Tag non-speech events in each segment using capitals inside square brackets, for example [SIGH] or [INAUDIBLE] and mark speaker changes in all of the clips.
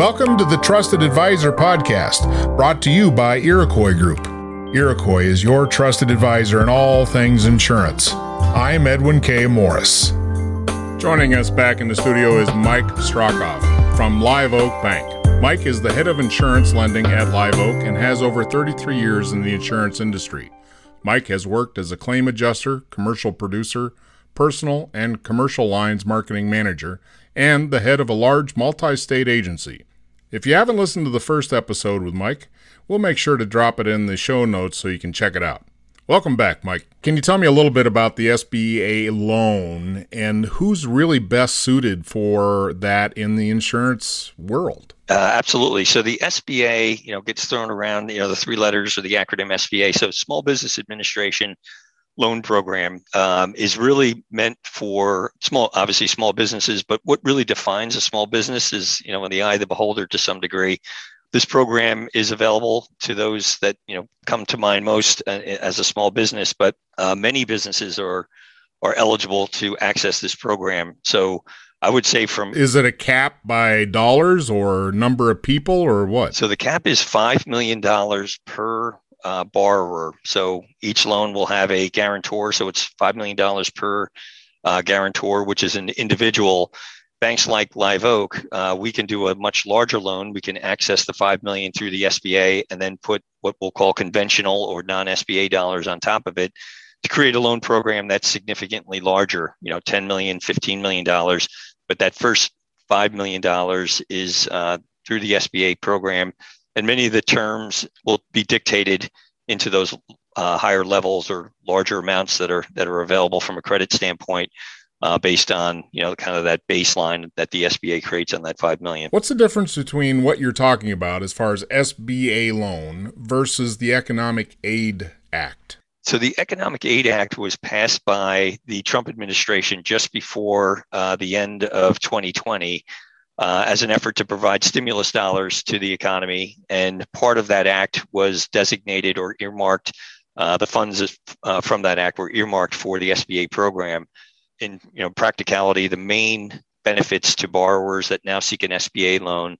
Speaker 1: Welcome to the Trusted Advisor podcast, brought to you by Iroquois Group. Iroquois is your trusted advisor in all things insurance. I'm Edwin K. Morris. Joining us back in the studio is Mike Strakoff from Live Oak Bank. Mike is the head of insurance lending at Live Oak and has over 33 years in the insurance industry. Mike has worked as a claim adjuster, commercial producer, personal and commercial lines marketing manager, and the head of a large multi state agency. If you haven't listened to the first episode with Mike, we'll make sure to drop it in the show notes so you can check it out. Welcome back, Mike. Can you tell me a little bit about the SBA loan and who's really best suited for that in the insurance world?
Speaker 2: Uh, absolutely. So the SBA, you know, gets thrown around, you know, the three letters or the acronym SBA. So Small Business Administration Loan Program um, is really meant for small, obviously small businesses. But what really defines a small business is, you know, in the eye of the beholder to some degree. This program is available to those that you know come to mind most uh, as a small business, but uh, many businesses are are eligible to access this program. So I would say from
Speaker 1: is it a cap by dollars or number of people or what?
Speaker 2: So the cap is five million dollars per uh, borrower. So each loan will have a guarantor. So it's five million dollars per uh, guarantor, which is an individual banks like Live Oak, uh, we can do a much larger loan. We can access the five million through the SBA and then put what we'll call conventional or non-SBA dollars on top of it to create a loan program that's significantly larger. You know, 10 million, 15 million dollars. But that first five million dollars is uh, through the SBA program, and many of the terms will be dictated into those uh, higher levels or larger amounts that are that are available from a credit standpoint uh, based on you know kind of that baseline that the SBA creates on that five million.
Speaker 1: What's the difference between what you're talking about as far as SBA loan versus the Economic Aid Act?
Speaker 2: So the Economic Aid Act was passed by the Trump administration just before uh, the end of 2020. Uh, as an effort to provide stimulus dollars to the economy. And part of that act was designated or earmarked. Uh, the funds uh, from that act were earmarked for the SBA program in you know practicality, the main benefits to borrowers that now seek an SBA loan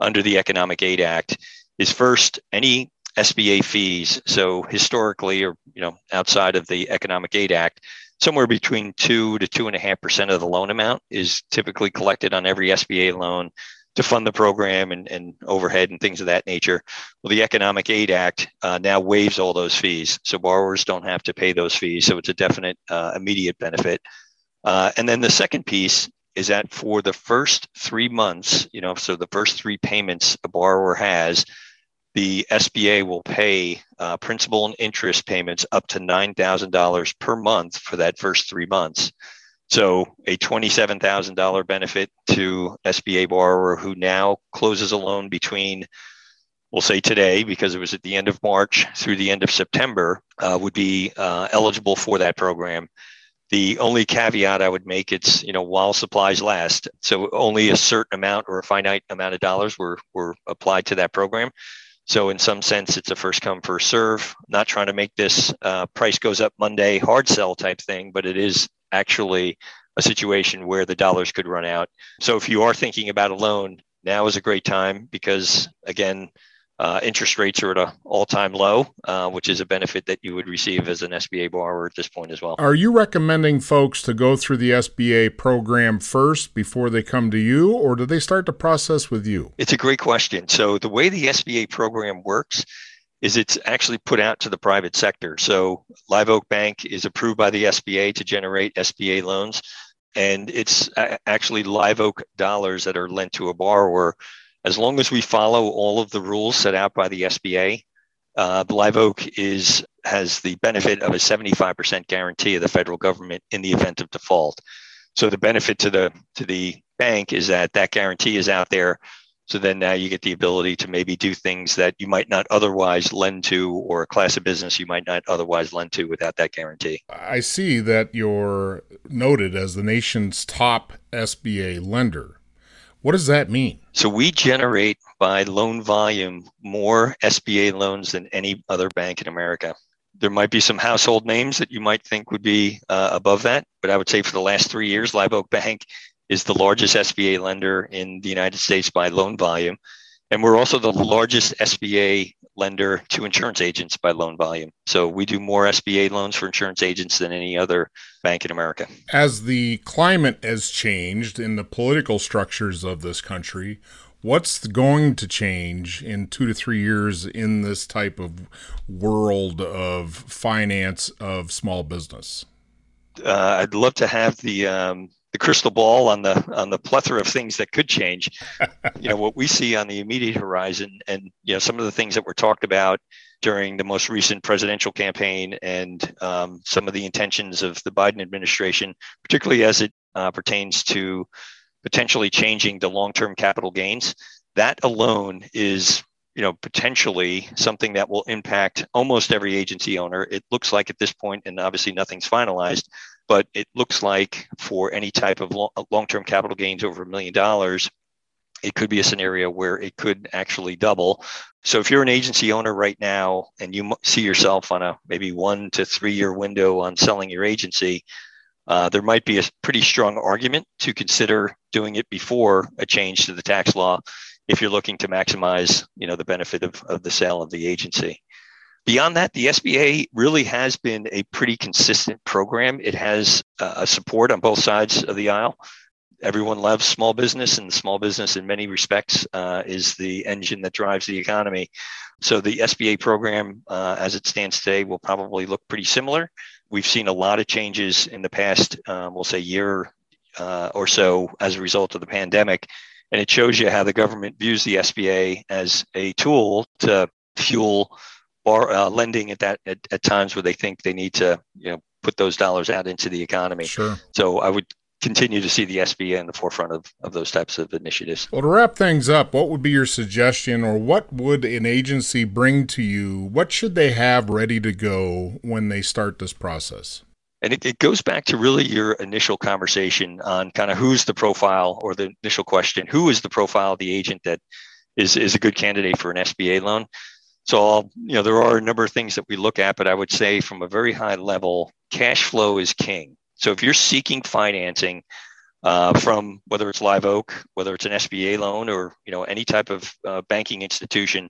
Speaker 2: under the Economic Aid Act is first any SBA fees. So historically, or you know, outside of the Economic Aid Act, somewhere between two to two and a half percent of the loan amount is typically collected on every SBA loan to fund the program and, and overhead and things of that nature. Well, the Economic Aid Act uh, now waives all those fees, so borrowers don't have to pay those fees. So it's a definite uh, immediate benefit. Uh, and then the second piece is that for the first three months, you know, so the first three payments a borrower has, the SBA will pay uh, principal and interest payments up to $9,000 per month for that first three months. So a $27,000 benefit to SBA borrower who now closes a loan between, we'll say today, because it was at the end of March through the end of September, uh, would be uh, eligible for that program. The only caveat I would make it's you know while supplies last, so only a certain amount or a finite amount of dollars were were applied to that program. So in some sense, it's a first come first serve. not trying to make this uh, price goes up Monday hard sell type thing, but it is actually a situation where the dollars could run out. So if you are thinking about a loan, now is a great time because again, uh, interest rates are at an all-time low, uh, which is a benefit that you would receive as an SBA borrower at this point as well.
Speaker 1: Are you recommending folks to go through the SBA program first before they come to you, or do they start the process with you?
Speaker 2: It's a great question. So the way the SBA program works is it's actually put out to the private sector. So Live Oak Bank is approved by the SBA to generate SBA loans, and it's actually Live Oak dollars that are lent to a borrower as long as we follow all of the rules set out by the SBA, uh, Live Oak is has the benefit of a 75% guarantee of the federal government in the event of default. So the benefit to the to the bank is that that guarantee is out there. So then now you get the ability to maybe do things that you might not otherwise lend to, or a class of business you might not otherwise lend to without that guarantee.
Speaker 1: I see that you're noted as the nation's top SBA lender. What does that mean?
Speaker 2: So we generate by loan volume more SBA loans than any other bank in America. There might be some household names that you might think would be uh, above that, but I would say for the last three years, Live Oak Bank is the largest SBA lender in the United States by loan volume. And we're also the largest SBA lender to insurance agents by loan volume. So we do more SBA loans for insurance agents than any other bank in America.
Speaker 1: As the climate has changed in the political structures of this country, what's going to change in two to three years in this type of world of finance of small business?
Speaker 2: Uh, I'd love to have the um, the crystal ball on the on the plethora of things that could change. [LAUGHS] you know what we see on the immediate horizon, and you know some of the things that were talked about during the most recent presidential campaign, and um, some of the intentions of the Biden administration, particularly as it uh, pertains to potentially changing the long-term capital gains. That alone is you know potentially something that will impact almost every agency owner it looks like at this point and obviously nothing's finalized but it looks like for any type of long term capital gains over a million dollars, it could be a scenario where it could actually double. So if you're an agency owner right now and you see yourself on a maybe one to three year window on selling your agency, uh, there might be a pretty strong argument to consider doing it before a change to the tax law if you're looking to maximize you know the benefit of, of the sale of the agency Beyond that, the SBA really has been a pretty consistent program. It has uh, support on both sides of the aisle. Everyone loves small business, and small business, in many respects, uh, is the engine that drives the economy. So, the SBA program, uh, as it stands today, will probably look pretty similar. We've seen a lot of changes in the past, um, we'll say, year uh, or so as a result of the pandemic. And it shows you how the government views the SBA as a tool to fuel or uh, lending at that at, at times where they think they need to you know put those dollars out into the economy.
Speaker 1: Sure.
Speaker 2: So I would continue to see the SBA in the forefront of, of those types of initiatives.
Speaker 1: Well, to wrap things up, what would be your suggestion or what would an agency bring to you? What should they have ready to go when they start this process?
Speaker 2: And it, it goes back to really your initial conversation on kind of who's the profile or the initial question who is the profile of the agent that is, is a good candidate for an SBA loan? So, you know, there are a number of things that we look at, but I would say from a very high level, cash flow is king. So, if you're seeking financing uh, from whether it's Live Oak, whether it's an SBA loan, or you know any type of uh, banking institution,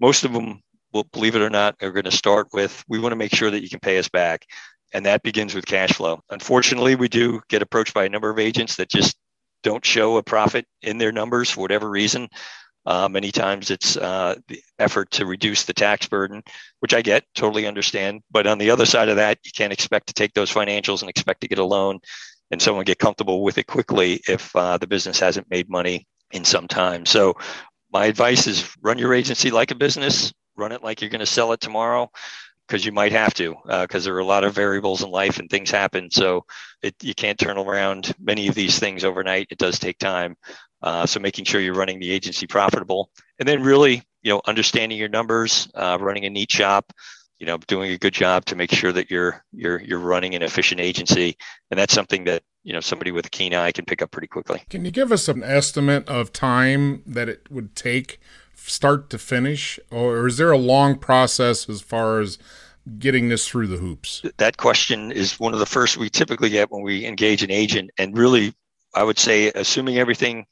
Speaker 2: most of them will, believe it or not, are going to start with, "We want to make sure that you can pay us back," and that begins with cash flow. Unfortunately, we do get approached by a number of agents that just don't show a profit in their numbers for whatever reason. Uh, many times it's uh, the effort to reduce the tax burden, which I get, totally understand. But on the other side of that, you can't expect to take those financials and expect to get a loan and someone get comfortable with it quickly if uh, the business hasn't made money in some time. So my advice is run your agency like a business, run it like you're going to sell it tomorrow because you might have to because uh, there are a lot of variables in life and things happen so it, you can't turn around many of these things overnight it does take time uh, so making sure you're running the agency profitable. And then really you know understanding your numbers uh, running a neat shop you know doing a good job to make sure that you're you're you're running an efficient agency. And that's something that you know somebody with a keen eye can pick up pretty quickly.
Speaker 1: Can you give us an estimate of time that it would take start to finish, or is there a long process as far as getting this through the hoops?
Speaker 2: That question is one of the first we typically get when we engage an agent, and really, I would say, assuming everything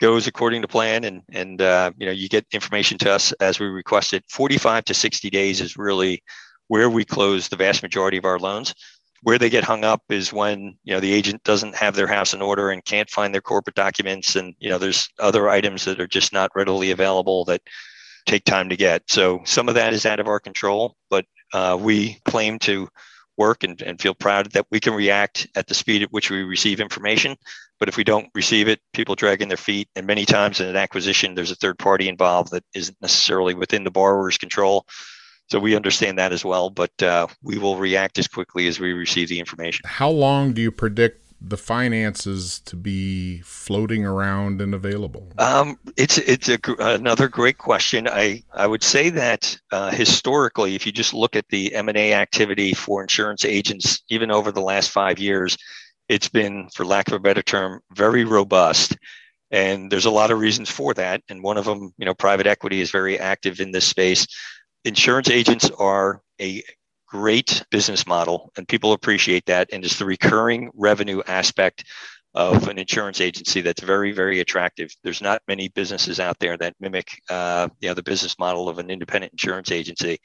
Speaker 2: goes according to plan, and and uh, you know you get information to us as we request it. Forty-five to sixty days is really where we close the vast majority of our loans where they get hung up is when you know the agent doesn't have their house in order and can't find their corporate documents and you know there's other items that are just not readily available that take time to get so some of that is out of our control but uh, we claim to work and, and feel proud that we can react at the speed at which we receive information but if we don't receive it people dragging their feet and many times in an acquisition there's a third party involved that isn't necessarily within the borrower's control so we understand that as well, but uh, we will react as quickly as we receive the information.
Speaker 1: How long do you predict the finances to be floating around and available?
Speaker 2: Um, it's it's a, another great question. I I would say that uh, historically, if you just look at the M and A activity for insurance agents, even over the last five years, it's been, for lack of a better term, very robust. And there's a lot of reasons for that. And one of them, you know, private equity is very active in this space insurance agents are a great business model and people appreciate that and it's the recurring revenue aspect of an insurance agency that's very, very attractive. There's not many businesses out there that mimic, uh, you know, the business model of an independent insurance agency.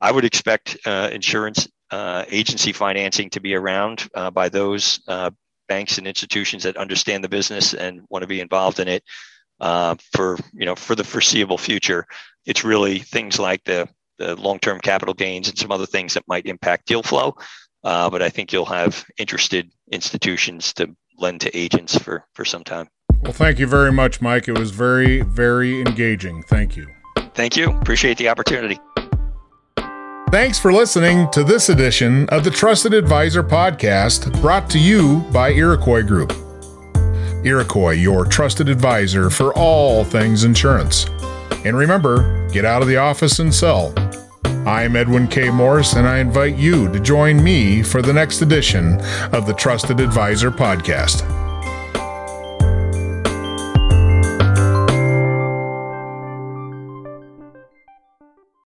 Speaker 2: I would expect uh, insurance uh, agency financing to be around uh, by those uh, banks and institutions that understand the business and want to be involved in it uh, for you know for the foreseeable future. It's really things like the long-term capital gains and some other things that might impact deal flow. Uh, but I think you'll have interested institutions to lend to agents for for some time.
Speaker 1: Well, thank you very much, Mike. It was very very engaging. Thank you.
Speaker 2: Thank you. Appreciate the opportunity.
Speaker 1: Thanks for listening to this edition of the Trusted Advisor podcast brought to you by Iroquois Group. Iroquois, your trusted advisor for all things insurance. And remember, get out of the office and sell. I'm Edwin K. Morris, and I invite you to join me for the next edition of the Trusted Advisor podcast.